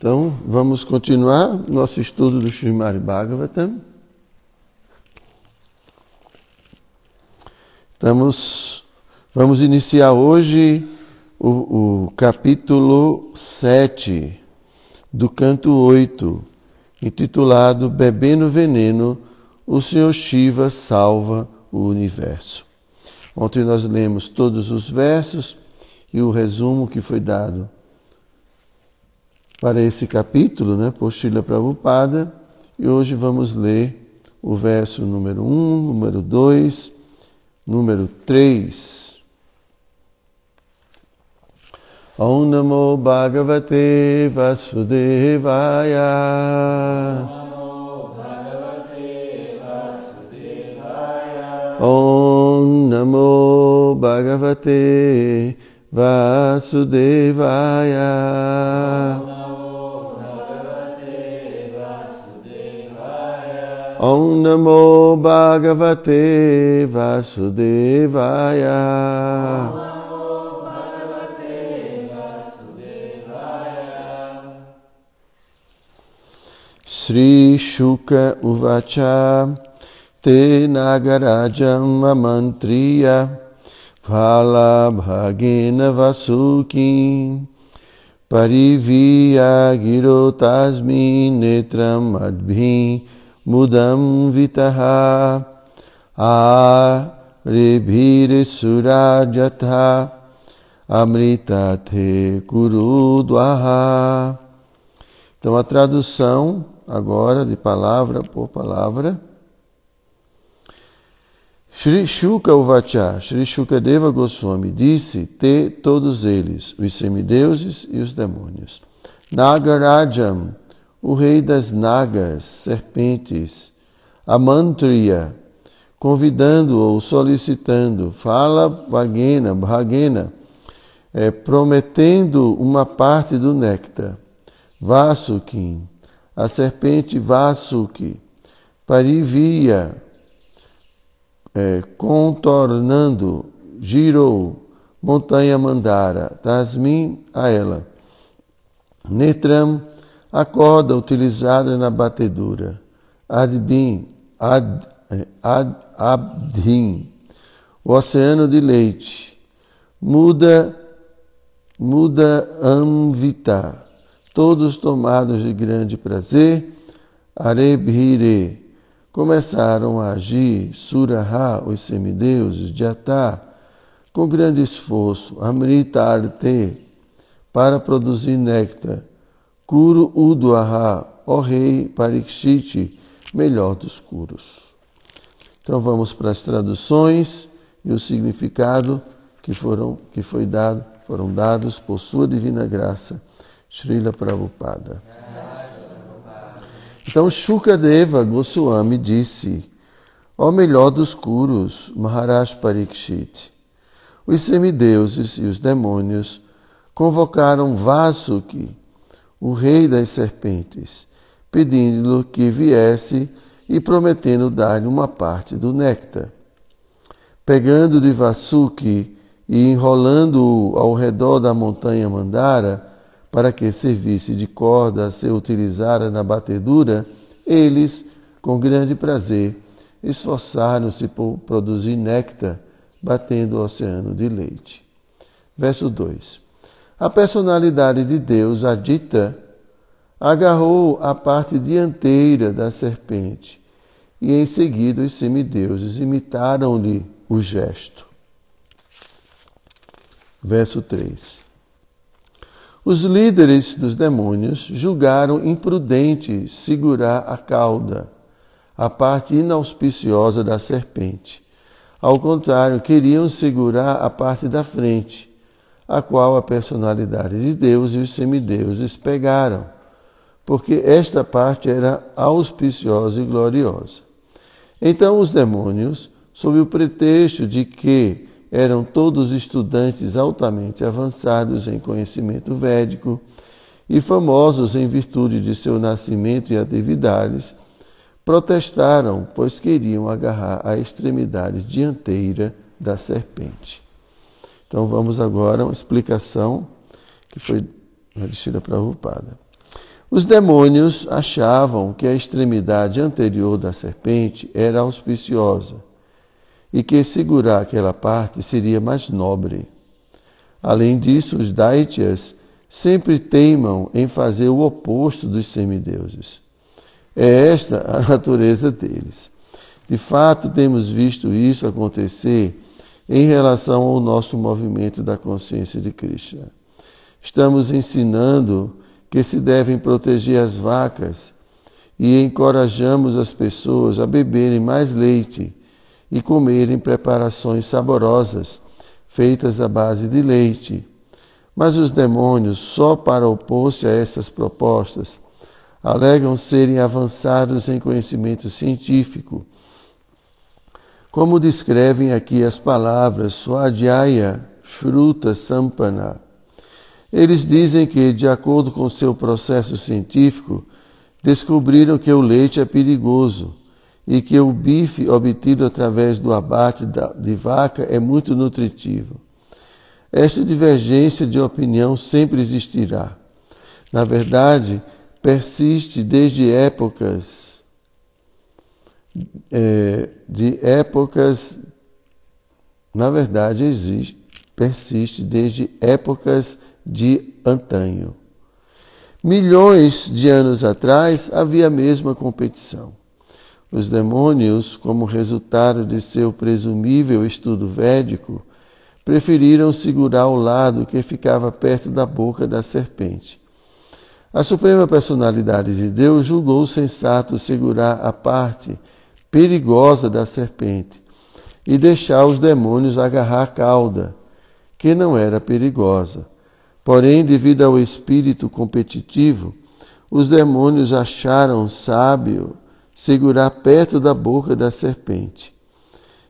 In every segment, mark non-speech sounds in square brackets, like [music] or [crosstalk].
Então, vamos continuar nosso estudo do Srimad Bhagavatam. Estamos, vamos iniciar hoje o, o capítulo 7 do canto 8, intitulado Bebendo Veneno, o Senhor Shiva salva o universo. Ontem nós lemos todos os versos e o resumo que foi dado para esse capítulo, né, por Srila Prabhupada, e hoje vamos ler o verso número 1, número 2, número 3. Om Namo Bhagavate Vasudevaya. Om Namo Bhagavate Vasudevaya. Om Namo Bhagavate Vasudevaya. Sri Shuka Uvacha Te Nagarajam Amantriya Phala Bhagena Vasuki Parivya Girotasmi Netram Adbhi mudam vitaha surajatha amritate kurudvaha. Então a tradução agora de palavra por palavra. Shri Shuka Uvacha, Shri Shukadeva Goswami disse ter todos eles, os semideuses e os demônios. Nagarajam, o rei das nagas, serpentes, a mantriya, convidando ou solicitando, fala Bhagena, Bhagena, é, prometendo uma parte do néctar. Vasuki, a serpente Vasuki, Parivia, é, contornando, girou, montanha Mandara, Tasmin a ela. Netram, a corda utilizada na batedura. Adbin, ad, ad, abdim, o oceano de leite. Muda, muda amvita, todos tomados de grande prazer. Arebhire, começaram a agir, Suraha, os semideuses, Jatá, com grande esforço, Amrita Arte, para produzir néctar Kuru Udwaha, ó rei Parikshit, melhor dos curos. Então vamos para as traduções e o significado que foram que foi dado, foram dados por sua divina graça, Srila Prabhupada. Então Shukadeva Goswami disse: Ó melhor dos curos, Maharaj Parikshit, os semideuses e os demônios convocaram Vasuki, o rei das serpentes, pedindo-lhe que viesse e prometendo dar-lhe uma parte do néctar. Pegando de Vasuki e enrolando-o ao redor da montanha Mandara, para que servisse de corda a ser utilizada na batedura, eles, com grande prazer, esforçaram-se por produzir néctar, batendo o oceano de leite. Verso 2. A personalidade de Deus, Adita, agarrou a parte dianteira da serpente e em seguida os semideuses imitaram-lhe o gesto. Verso 3. Os líderes dos demônios julgaram imprudente segurar a cauda, a parte inauspiciosa da serpente. Ao contrário, queriam segurar a parte da frente a qual a personalidade de Deus e os semideuses pegaram, porque esta parte era auspiciosa e gloriosa. Então os demônios, sob o pretexto de que eram todos estudantes altamente avançados em conhecimento védico e famosos em virtude de seu nascimento e atividades, protestaram, pois queriam agarrar a extremidade dianteira da serpente. Então vamos agora a uma explicação que foi na para Prabhupada. Os demônios achavam que a extremidade anterior da serpente era auspiciosa e que segurar aquela parte seria mais nobre. Além disso, os Daitias sempre teimam em fazer o oposto dos semideuses. É esta a natureza deles. De fato, temos visto isso acontecer em relação ao nosso movimento da consciência de Krishna. Estamos ensinando que se devem proteger as vacas e encorajamos as pessoas a beberem mais leite e comerem preparações saborosas feitas à base de leite. Mas os demônios, só para opor-se a essas propostas, alegam serem avançados em conhecimento científico. Como descrevem aqui as palavras Swadhyaya Shruta Sampana. Eles dizem que, de acordo com seu processo científico, descobriram que o leite é perigoso e que o bife obtido através do abate de vaca é muito nutritivo. Esta divergência de opinião sempre existirá. Na verdade, persiste desde épocas é, de épocas na verdade existe persiste desde épocas de antanho. Milhões de anos atrás havia a mesma competição. Os demônios, como resultado de seu presumível estudo védico, preferiram segurar o lado que ficava perto da boca da serpente. A Suprema Personalidade de Deus julgou sensato segurar a parte perigosa da serpente e deixar os demônios agarrar a cauda, que não era perigosa. Porém, devido ao espírito competitivo, os demônios acharam sábio segurar perto da boca da serpente.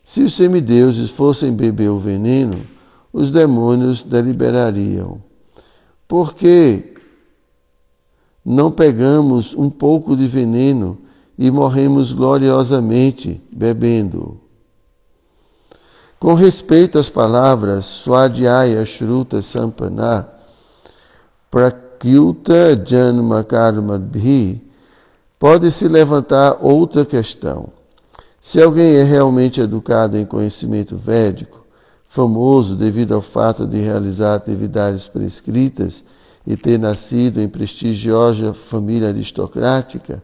Se os semideuses fossem beber o veneno, os demônios deliberariam. Por que não pegamos um pouco de veneno e morremos gloriosamente bebendo? Com respeito às palavras Swadhyaya Shruta Sampana, Prakyuta Janma Karma Bhi, Pode-se levantar outra questão. Se alguém é realmente educado em conhecimento védico, famoso devido ao fato de realizar atividades prescritas e ter nascido em prestigiosa família aristocrática,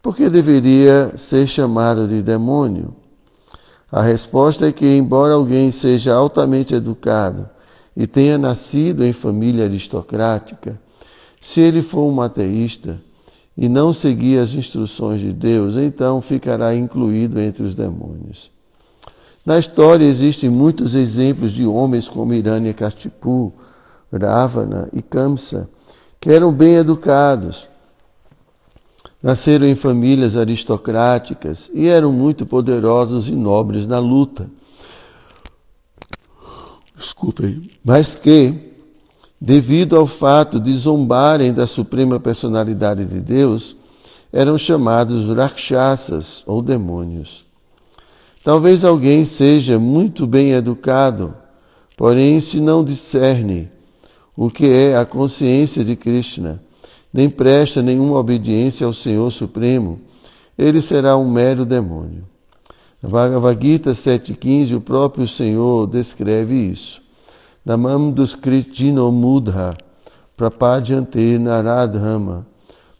por que deveria ser chamado de demônio? A resposta é que, embora alguém seja altamente educado e tenha nascido em família aristocrática, se ele for um ateísta, e não seguir as instruções de Deus, então ficará incluído entre os demônios. Na história existem muitos exemplos de homens como Hiranyakashipu, Ravana e Kamsa, que eram bem educados, nasceram em famílias aristocráticas e eram muito poderosos e nobres na luta. Desculpem, mas que devido ao fato de zombarem da suprema personalidade de Deus, eram chamados rakshasas ou demônios. Talvez alguém seja muito bem educado, porém se não discerne o que é a consciência de Krishna, nem presta nenhuma obediência ao Senhor Supremo, ele será um mero demônio. Bhagavad Gita 7.15, o próprio Senhor descreve isso. Namam Duskritino Mudha Prapadyante Naradhama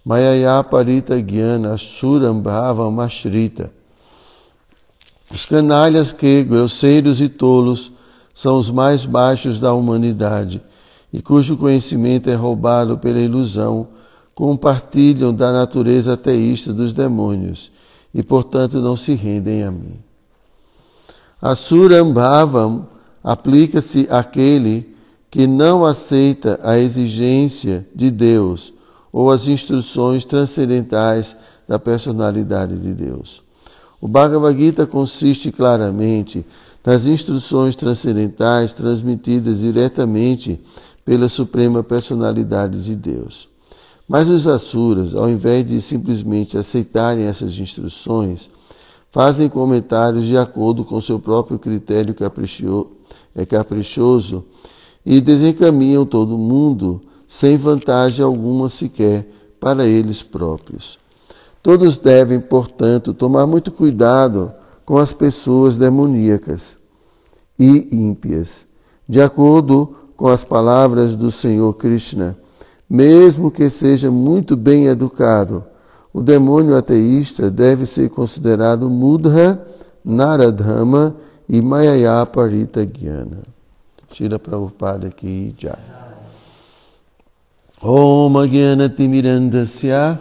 Mayaya Parita Gyana Surambhava Mashrita Os canalhas que, grosseiros e tolos, são os mais baixos da humanidade e cujo conhecimento é roubado pela ilusão, compartilham da natureza ateísta dos demônios e, portanto, não se rendem a mim. Asurambhavam aplica-se àquele que não aceita a exigência de Deus ou as instruções transcendentais da personalidade de Deus. O Bhagavad Gita consiste claramente nas instruções transcendentais transmitidas diretamente pela Suprema Personalidade de Deus. Mas os Asuras, ao invés de simplesmente aceitarem essas instruções, fazem comentários de acordo com seu próprio critério é caprichoso e desencaminham todo mundo sem vantagem alguma sequer para eles próprios. Todos devem, portanto, tomar muito cuidado com as pessoas demoníacas e ímpias, de acordo com as palavras do Senhor Krishna. Mesmo que seja muito bem educado, o demônio ateísta deve ser considerado mudha, naradhama e mayaya-parita gyana. Shila Prabhupada ki jai. Om Agyanatimirandasya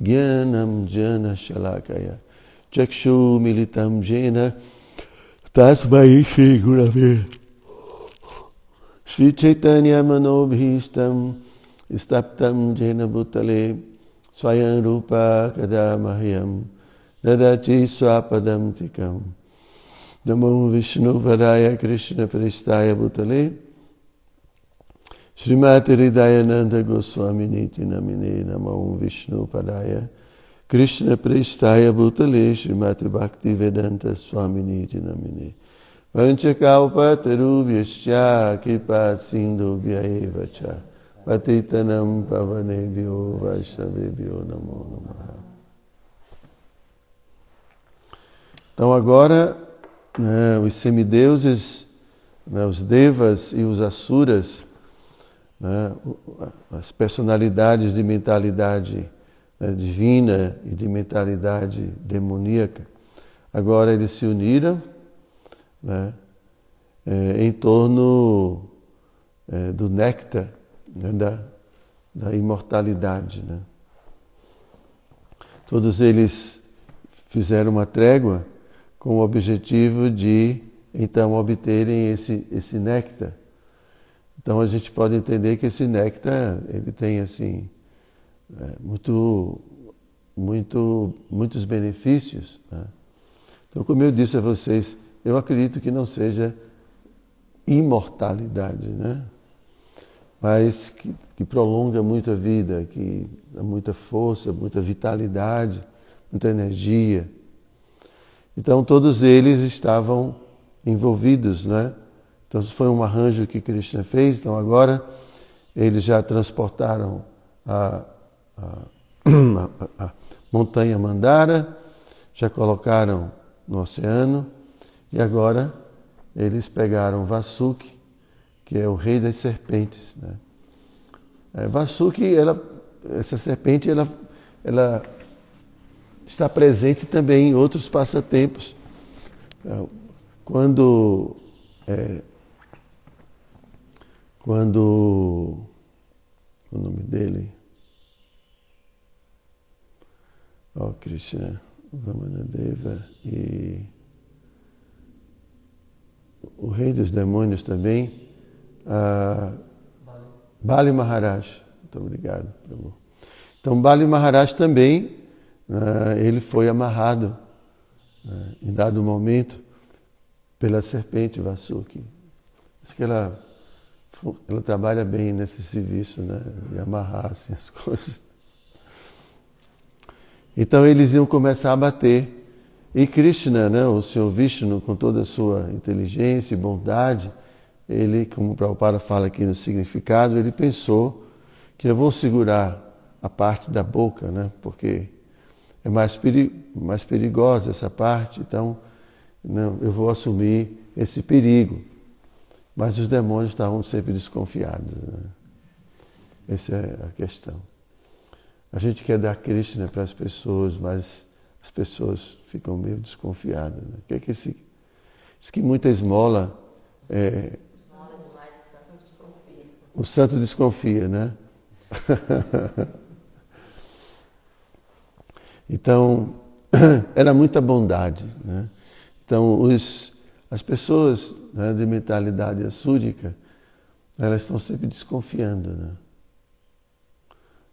Gyanam Jana Shalakaya Chakshu Militam Jena Tasmai Shri Gurave Shri Chaitanya Manobhistam Istaptam Jena Bhutale Swayam Rupa Kadamahyam Dadachi Swapadam Tikam Namo Vishnu Varaya Krishna Prestaya Bhutale Srimati Hridayananda Goswami Niti Namine Namo Vishnu Padaya Krishna Prestaya Bhutale Srimati Bhakti Vedanta Swami Niti Namine Vanchakalpa Terubhyascha Kipa Sindhu Vyaeva Cha Patitanam Pavanebhyo Vaishnavebhyo Namo Namaha Então agora né, os semideuses, né, os devas e os asuras, né, as personalidades de mentalidade né, divina e de mentalidade demoníaca, agora eles se uniram né, é, em torno é, do néctar né, da, da imortalidade. Todos eles fizeram uma trégua com o objetivo de então obterem esse, esse néctar. Então a gente pode entender que esse néctar ele tem assim é, muito, muito, muitos benefícios. Né? Então, como eu disse a vocês, eu acredito que não seja imortalidade, né? mas que, que prolonga muito a vida, que dá muita força, muita vitalidade, muita energia. Então todos eles estavam envolvidos, né? Então foi um arranjo que Krishna fez. Então agora eles já transportaram a, a, [clears throat] a, a montanha Mandara, já colocaram no oceano e agora eles pegaram Vasuki, que é o rei das serpentes. Né? É, Vasuki, ela, essa serpente, ela, ela está presente também em outros passatempos. Então, quando é, quando o nome dele? Ó oh, Krishna Vamanadeva e o rei dos demônios também uh, Bali Maharaj. Muito obrigado então Bali Maharaj também ele foi amarrado né, em dado momento pela serpente Vasuki. Acho que ela, ela trabalha bem nesse serviço, né, de amarrar assim, as [laughs] coisas. Então eles iam começar a bater. E Krishna, né, o Senhor Vishnu, com toda a sua inteligência e bondade, ele, como o Prabhupada fala aqui no significado, ele pensou que eu vou segurar a parte da boca, né, porque é mais, mais perigosa essa parte, então não, eu vou assumir esse perigo. Mas os demônios estavam sempre desconfiados. Né? Essa é a questão. A gente quer dar Krishna para as pessoas, mas as pessoas ficam meio desconfiadas. Né? Que é que esse, diz que muita esmola. É, o santo desconfia, né? [laughs] Então, [clears throat] era muita bondade. Né? Então, os, as pessoas né, de mentalidade assúrica, elas estão sempre desconfiando né?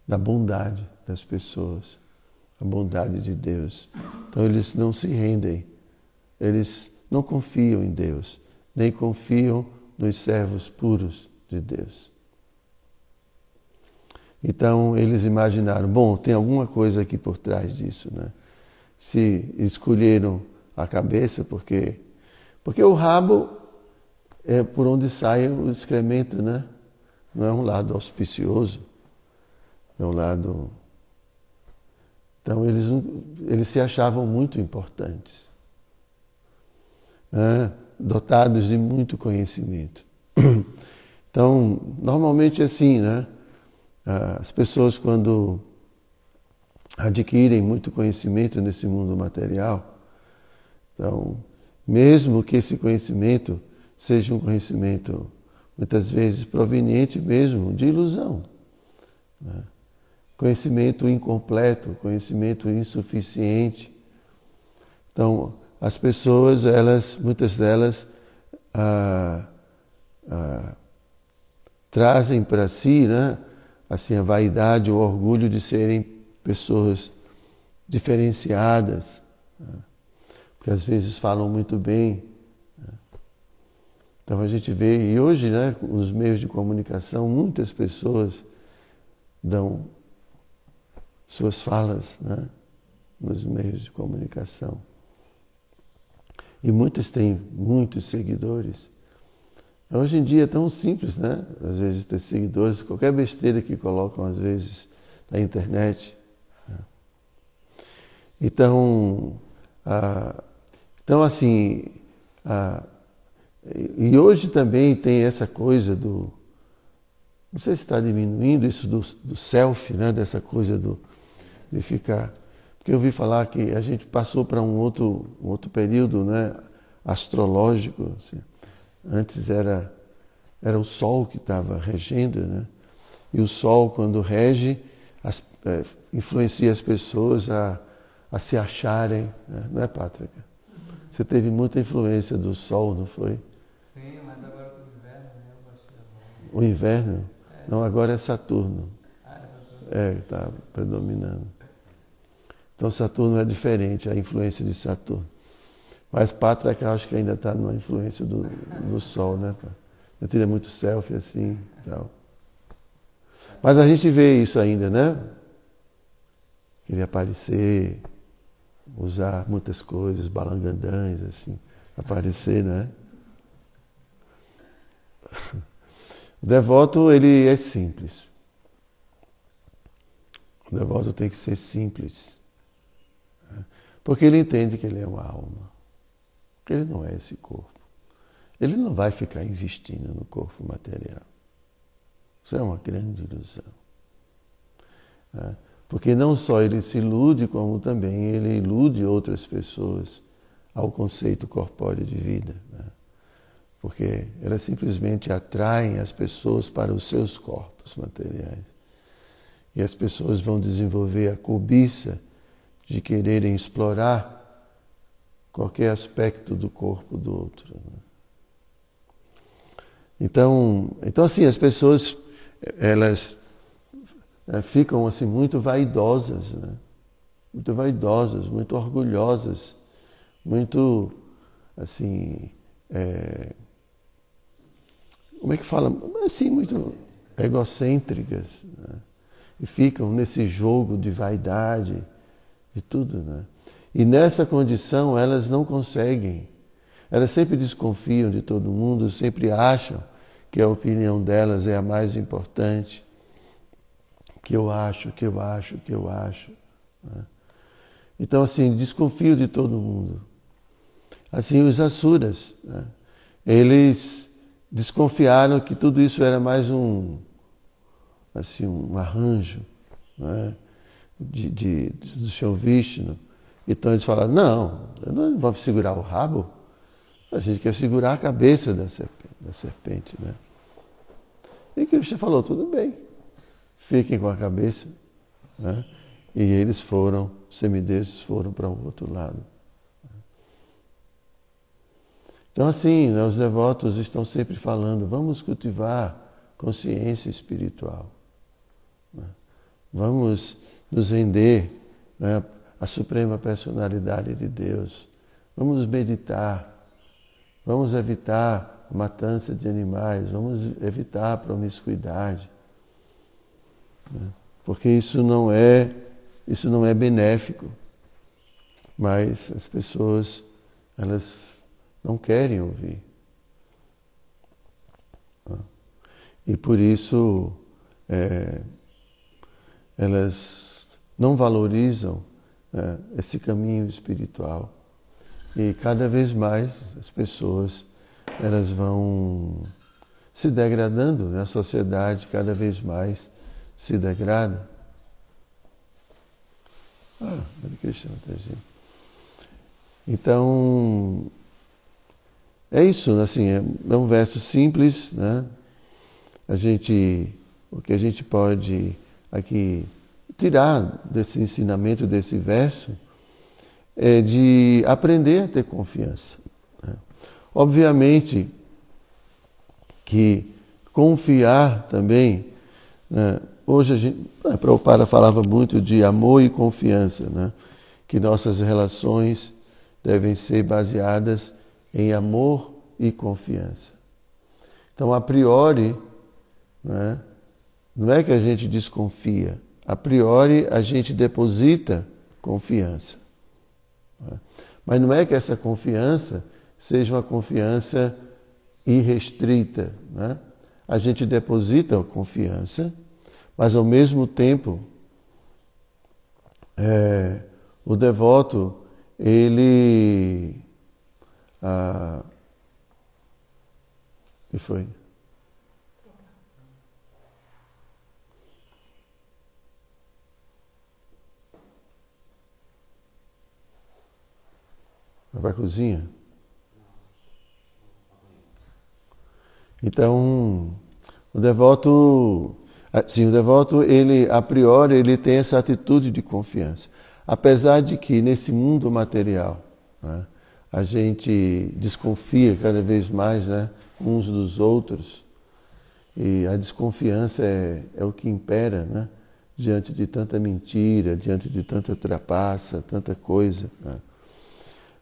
da bondade das pessoas, a bondade de Deus. Então, eles não se rendem, eles não confiam em Deus, nem confiam nos servos puros de Deus. Então eles imaginaram, bom, tem alguma coisa aqui por trás disso, né? Se escolheram a cabeça, porque porque o rabo é por onde sai o excremento, né? Não é um lado auspicioso, é um lado Então eles, eles se achavam muito importantes, né? dotados de muito conhecimento. [clears throat] Então, normalmente é assim, né? As pessoas quando adquirem muito conhecimento nesse mundo material, então, mesmo que esse conhecimento seja um conhecimento muitas vezes proveniente mesmo de ilusão, né? conhecimento incompleto, conhecimento insuficiente. Então, as pessoas, elas, muitas delas, ah, ah, trazem para si, né, assim, a vaidade, o orgulho de serem pessoas diferenciadas, né, porque às vezes falam muito bem. Né. Então a gente vê, e hoje, né, nos meios de comunicação, muitas pessoas dão suas falas né, nos meios de comunicação. E muitas têm muitos seguidores. Hoje em dia é tão simples, né? Às vezes ter seguidores, qualquer besteira que colocam, às vezes, na internet. Né. Então, ah, então assim, ah, e hoje também tem essa coisa do. Não sei se está diminuindo isso do, do self, né? dessa coisa do, de ficar. Porque eu ouvi falar que a gente passou para um outro, um outro período né, astrológico. Assim. Antes era, era o Sol que estava regendo, né? e o Sol, quando rege, as, é, influencia as pessoas a, a se acharem, né? não é, Pátrica? Você teve muita influência do Sol, não foi? Sim, mas agora o inverno, né? O inverno? É. Não, agora é Saturno. Ah, é Saturno. É, está predominando. Então Saturno é diferente, a influência de Saturno. Mas Pátria eu acho que ainda está na influência do, do Sol, né? Eu tira muito selfie assim tal. Mas a gente vê isso ainda, né? Queria aparecer, usar muitas coisas, balangandãs, assim, aparecer, né? O devoto, ele é simples. O devoto tem que ser simples. Porque ele entende que ele é uma alma, que ele não é esse corpo. Ele não vai ficar investindo no corpo material. Isso é uma grande ilusão. Né? Porque não só ele se ilude, como também ele ilude outras pessoas ao conceito corpóreo de vida. Né? Porque elas simplesmente atraem as pessoas para os seus corpos materiais. E as pessoas vão desenvolver a cobiça de quererem explorar qualquer aspecto do corpo do outro. Né? Então, então assim, as pessoas elas é, ficam assim muito vaidosas, né? muito vaidosas, muito orgulhosas, muito assim, é, como é que fala? Assim, muito egocêntricas. Né? E ficam nesse jogo de vaidade, de tudo, né? E nessa condição elas não conseguem. Elas sempre desconfiam de todo mundo, sempre acham que a opinião delas é a mais importante. Que eu acho, que eu acho, que eu acho. Né? Então, assim, desconfio de todo mundo. Assim, os Asuras, né? eles desconfiaram que tudo isso era mais um, assim, um arranjo. Né? de, de, do Senhor Vishnu. Então eles falaram, não, não vamos segurar o rabo, a gente quer segurar a cabeça da serpente. Da serpente né? E Krishna falou, tudo bem, fiquem com a cabeça. Né? E eles foram, os semideuses foram para o outro lado. Então assim, né, os devotos estão sempre falando, vamos cultivar consciência espiritual. Né? Vamos nos render né, à suprema personalidade de Deus. Vamos meditar, vamos evitar a matança de animais, vamos evitar a promiscuidade. Né, porque isso não é, isso não é benéfico. Mas as pessoas, elas não querem ouvir. Né. E por isso é, elas não valorizam né, esse caminho espiritual. E cada vez mais as pessoas elas vão se degradando, né? a sociedade cada vez mais se degrada. Ah, Hare Krishna, Então, é isso, assim, é, é um verso simples, né? A gente, o que a gente pode aqui tirar desse ensinamento desse verso é de aprender a ter confiança. Né? Obviamente que confiar também, né? hoje a gente, a Prabhupada falava muito de amor e confiança, né? que nossas relações devem ser baseadas em amor e confiança. Então, a priori, né, não é que a gente desconfia, a priori a gente deposita confiança. Mas não é que essa confiança seja uma confiança irrestrita. Né? A gente deposita a confiança, mas ao mesmo tempo é, o devoto ele ah, que foi? Vai para a cozinha? Então, o devoto, sim, o devoto, ele a priori, ele tem essa atitude de confiança. Apesar de que nesse mundo material, né, a gente desconfia cada vez mais né, uns dos outros e a desconfiança é, é o que impera né, diante de tanta mentira, diante de tanta trapaça, tanta coisa. Né.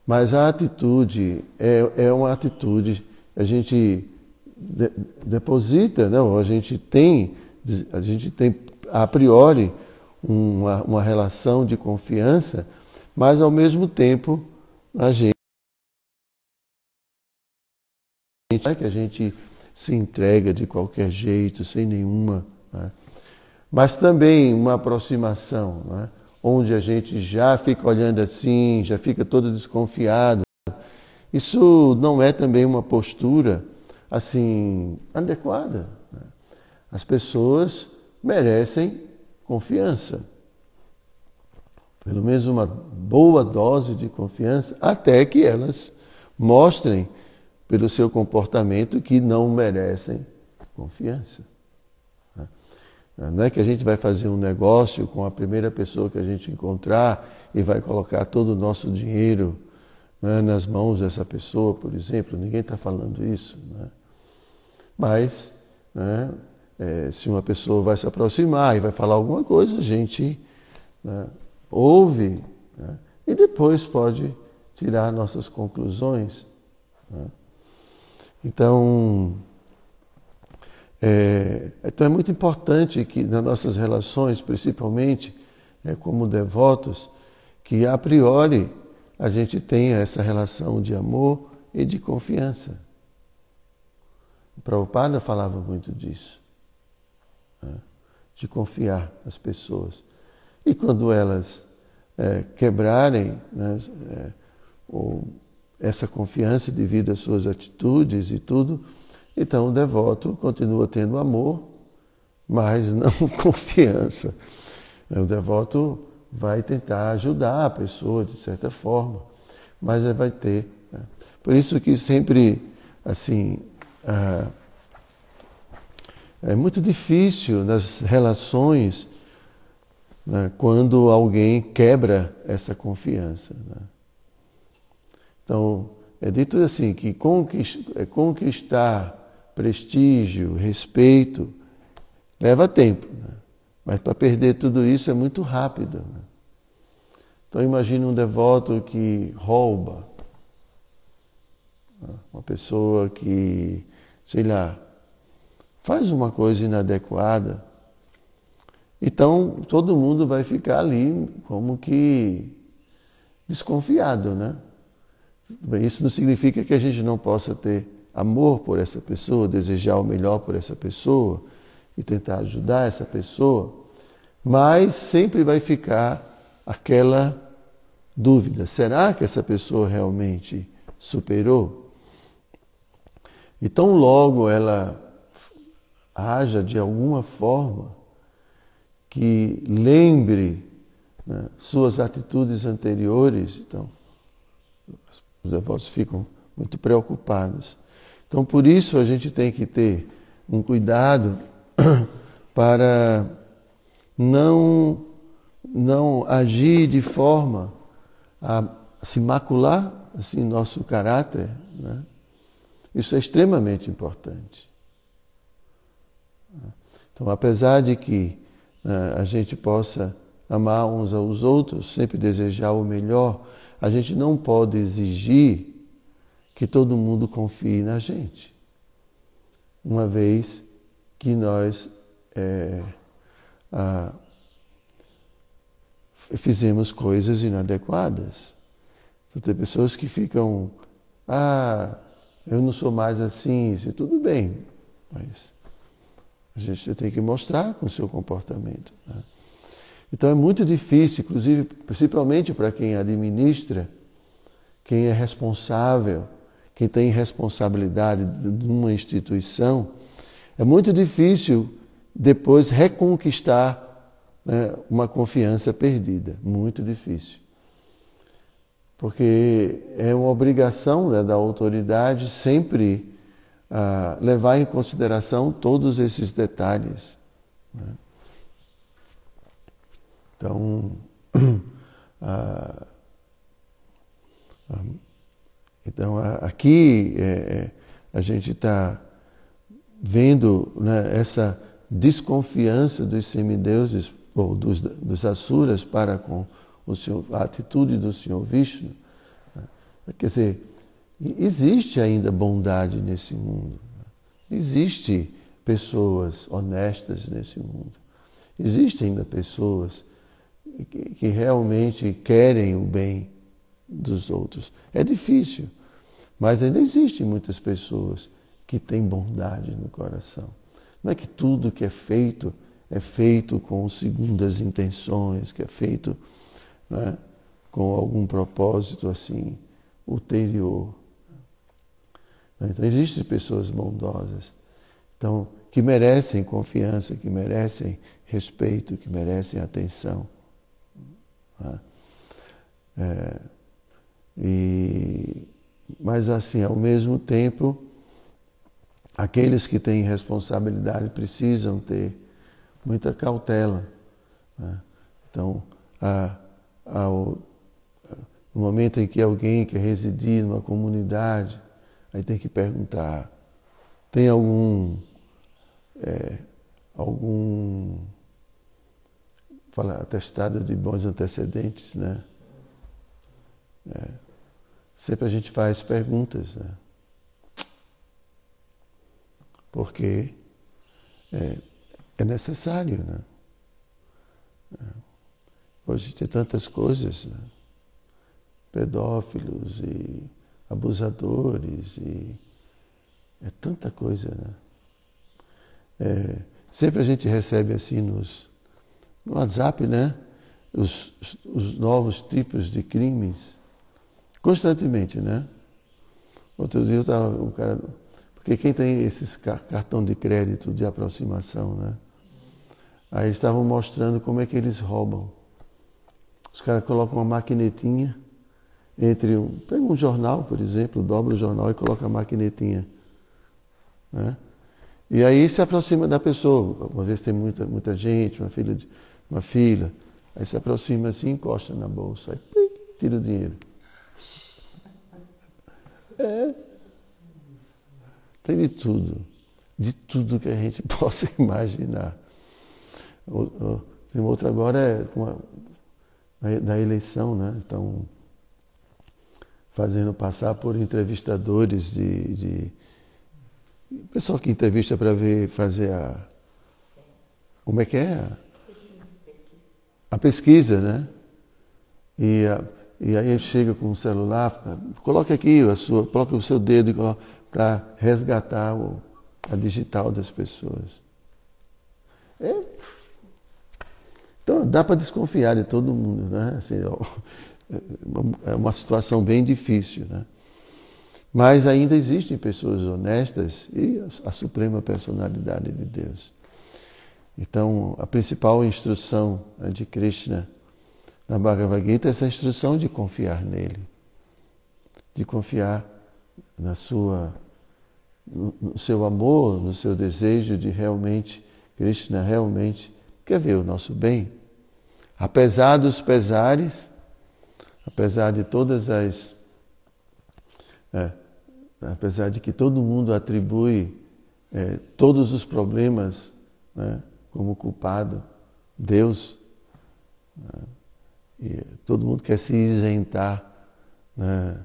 Mas a atitude é, é uma atitude, a gente de, deposita, não, a gente tem, a gente tem a priori uma, uma relação de confiança, mas ao mesmo tempo a gente é que a gente se entrega de qualquer jeito, sem nenhuma. Né? Mas também uma aproximação, né? Onde a gente já fica olhando assim, já fica todo desconfiado. Isso não é também uma postura assim adequada. Né? As pessoas merecem confiança. Pelo menos uma boa dose de confiança, até que elas mostrem pelo seu comportamento que não merecem confiança. Não é que a gente vai fazer um negócio com a primeira pessoa que a gente encontrar e vai colocar todo o nosso dinheiro né, nas mãos dessa pessoa, por exemplo. Ninguém está falando isso. Né? Mas, né, é, se uma pessoa vai se aproximar e vai falar alguma coisa, a gente né, ouve né, e depois pode tirar nossas conclusões. Né. Então, é, então é muito importante que nas nossas relações, principalmente é, como devotos, que a priori a gente tenha essa relação de amor e de confiança. O Prabhupada falava muito disso, né? de confiar nas pessoas. E quando elas é, quebrarem né, é, essa confiança devido às suas atitudes e tudo, então o devoto continua tendo amor, mas não [laughs] confiança. O devoto vai tentar ajudar a pessoa de certa forma, mas vai ter. Né? Por isso que sempre, assim, ah, é muito difícil nas relações né, quando alguém quebra essa confiança. Né? Então, é dito assim que é, conquistar prestígio, respeito, leva tempo. Né? Mas para perder tudo isso é muito rápido. Né? Então imagine um devoto que rouba, né? uma pessoa que, sei lá, faz uma coisa inadequada. Então todo mundo vai ficar ali como que desconfiado, né? Isso não significa que a gente não possa ter amor por essa pessoa, desejar o melhor por essa pessoa e tentar ajudar essa pessoa, mas sempre vai ficar aquela dúvida: será que essa pessoa realmente superou? E tão logo ela haja de alguma forma que lembre né, suas atitudes anteriores, então os avós ficam muito preocupados. Então, por isso, a gente tem que ter um cuidado [clears throat] para não, não agir de forma a se macular assim, nosso caráter. Né? Isso é extremamente importante. Então, apesar de que né, a gente possa amar uns aos outros, sempre desejar o melhor, a gente não pode exigir que todo mundo confie na gente, uma vez que nós é, a, fizemos coisas inadequadas. Então, tem pessoas que ficam, ah, eu não sou mais assim, isso tudo bem, mas a gente tem que mostrar com o seu comportamento. Né? Então é muito difícil, inclusive, principalmente para quem administra, quem é responsável, quem tem responsabilidade de uma instituição, é muito difícil depois reconquistar né, uma confiança perdida. Muito difícil. Porque é uma obrigação né, da autoridade sempre ah, levar em consideração todos esses detalhes. Né? Então, [clears throat] ah, ah, então aqui é, é, a gente está vendo né, essa desconfiança dos semideuses ou dos, dos asuras para com o senhor, a atitude do Senhor Vishnu. Né? Quer dizer, existe ainda bondade nesse mundo. Né? Existe pessoas honestas nesse mundo. Existem ainda pessoas que realmente querem o bem dos outros. É difícil, mas ainda existem muitas pessoas que têm bondade no coração. Não é que tudo que é feito é feito com segundas intenções, que é feito né, com algum propósito assim ulterior. Então existem pessoas bondosas, então que merecem confiança, que merecem respeito, que merecem atenção. Né? É, e, mas assim, ao mesmo tempo, aqueles que têm responsabilidade precisam ter muita cautela. Né? Então, a, no momento em que alguém quer residir numa comunidade, aí tem que perguntar, tem algum é, algum fala, atestado de bons antecedentes, né? É, sempre a gente faz perguntas, né? Porque é, é necessário, né? É. Hoje tem tantas coisas, né? pedófilos e abusadores e é tanta coisa, né? É, sempre a gente recebe assim nos, no WhatsApp, né? Os, os novos tipos de crimes, constantemente, né? Outro dia eu estava, um cara, porque quem tem esses cartão de crédito de aproximação, né? Aí estavam mostrando como é que eles roubam. Os caras colocam uma maquinetinha entre um. Pega um jornal, por exemplo, dobra o jornal e coloca a maquinetinha. Né? E aí se aproxima da pessoa. Uma vez tem muita, muita gente, uma filha, uma filha. Aí se aproxima assim, encosta na bolsa, aí tira o dinheiro. É. Tem de tudo. De tudo que a gente [laughs] possa imaginar. Tem outro agora é da eleição, né? Estão fazendo passar por entrevistadores de, de pessoal que entrevista para ver fazer a como é que é a pesquisa, né? E, a, e aí chega com o celular, coloque aqui a sua, coloque o seu dedo para resgatar o, a digital das pessoas. É, então dá para desconfiar de todo mundo, né? Assim, é uma situação bem difícil. Né? Mas ainda existem pessoas honestas e a suprema personalidade de Deus. Então, a principal instrução né, de Krishna na Bhagavad Gita é essa instrução de confiar nele, de confiar na sua, no seu amor, no seu desejo de realmente, Krishna realmente quer ver o nosso bem. Apesar dos pesares, apesar de todas as. É, apesar de que todo mundo atribui é, todos os problemas né, como culpado, Deus. Né, e todo mundo quer se isentar né,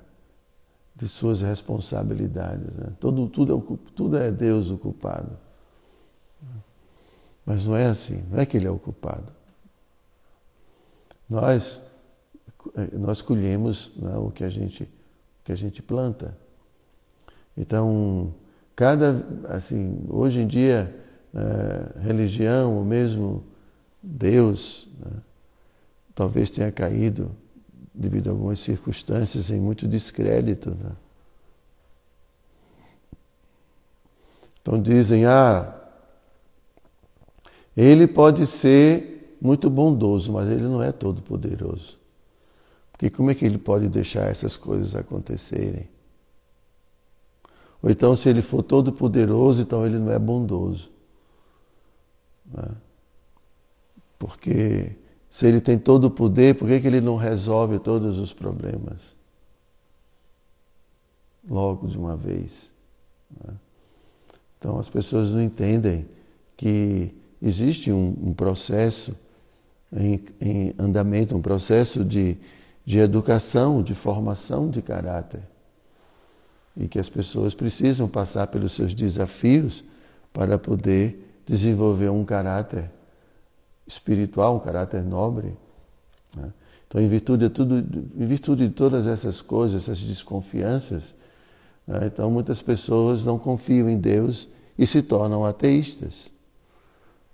de suas responsabilidades. Né? Todo, tudo, é, tudo é Deus o culpado. Mas não é assim, não é que Ele é o culpado. Nós, nós colhemos né, o que a, gente, que a gente planta. Então, cada, assim, hoje em dia, é, religião, ou mesmo Deus, né, talvez tenha caído devido a algumas circunstâncias em muito descrédito. Né? Então dizem, ah, ele pode ser muito bondoso, mas ele não é todo poderoso. Porque como é que ele pode deixar essas coisas acontecerem? Ou então, se ele for todo poderoso, então ele não é bondoso. Né? Porque se ele tem todo o poder, por que, que ele não resolve todos os problemas? Logo de uma vez. Né? Então as pessoas não entendem que existe um, um processo em, em, andamento, um processo de, de educação, de formação de caráter. E que as pessoas precisam passar pelos seus desafios para poder desenvolver um caráter espiritual, um caráter nobre. Né? Então, em virtude, de tudo, em virtude de todas essas coisas, essas desconfianças, né? então muitas pessoas não confiam em Deus e se tornam ateístas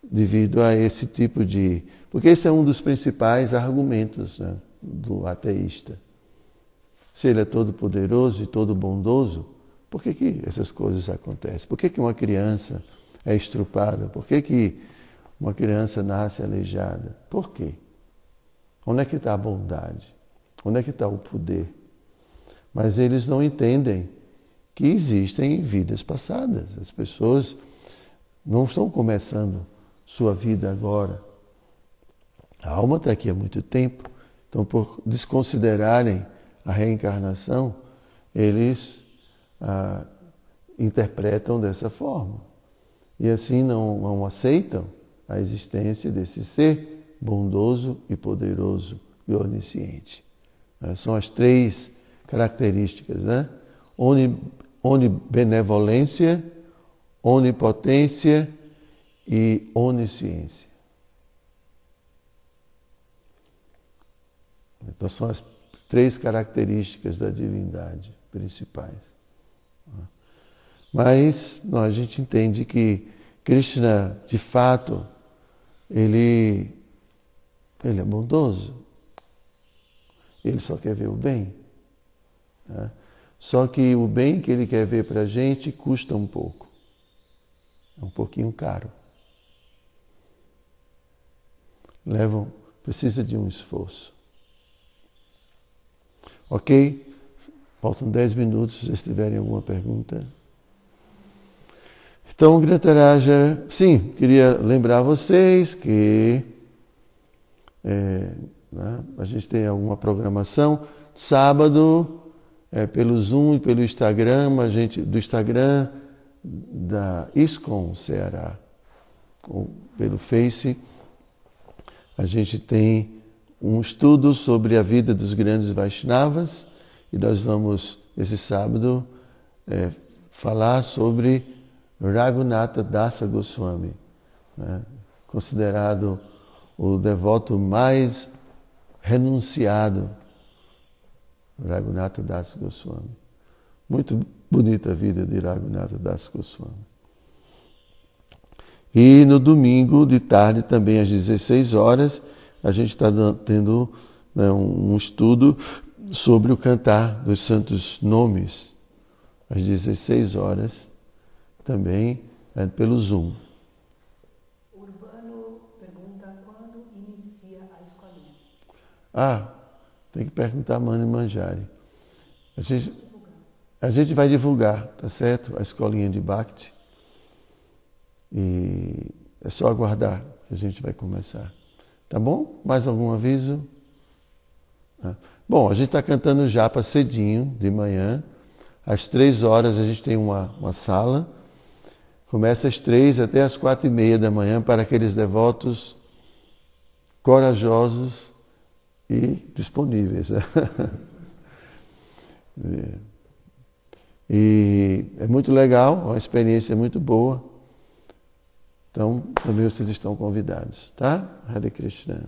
devido a esse tipo de. Porque esse é um dos principais argumentos né, do ateísta. Se ele é todo poderoso e todo bondoso, por que, que essas coisas acontecem? Por que, que uma criança é estrupada? Por que, que uma criança nasce aleijada. Por quê? Onde é que está a bondade? Onde é que está o poder? Mas eles não entendem que existem vidas passadas. As pessoas não estão começando sua vida agora. A alma está aqui há muito tempo. Então, por desconsiderarem a reencarnação, eles ah, interpretam dessa forma. E assim não, não aceitam a existência desse ser bondoso e poderoso e onisciente. É, são as três características, né? Onibenevolência, onipotência e onisciência. Então são as três características da divindade principais. Mas não, a gente entende que Krishna, de fato, ele, ele é bondoso. Ele só quer ver o bem. Né? Só que o bem que ele quer ver para a gente custa um pouco. É um pouquinho caro. Levam, precisa de um esforço. Ok? Faltam dez minutos, se vocês tiverem alguma pergunta. Então, Gritaraja, sim, queria lembrar vocês que é, né, a gente tem alguma programação. Sábado, é, pelo Zoom e pelo Instagram, a gente, do Instagram da ISCOM Ceará, ou pelo Face, a gente tem um estudo sobre a vida dos grandes Vaishnavas e nós vamos, esse sábado, é, falar sobre Raghunatha Dasa Goswami, né? considerado o devoto mais renunciado, Raghunatha Das Goswami. Muito bonita a vida de Raghunatha Das Goswami. E no domingo de tarde, também às 16 horas, a gente está tendo né, um estudo sobre o cantar dos santos nomes, às 16 horas, também é, pelo Zoom. Urbano pergunta quando inicia a escolinha. Ah, tem que perguntar a Mani Manjari. A gente, a gente vai divulgar, tá certo? A escolinha de Bhakti. E é só aguardar que a gente vai começar. Tá bom? Mais algum aviso? Ah. Bom, a gente está cantando japa cedinho, de manhã. Às três horas a gente tem uma, uma sala. Começa às três até às quatro e meia da manhã para aqueles devotos corajosos e disponíveis. [laughs] e é muito legal, uma experiência muito boa. Então, também vocês estão convidados, tá? Hare Krishna.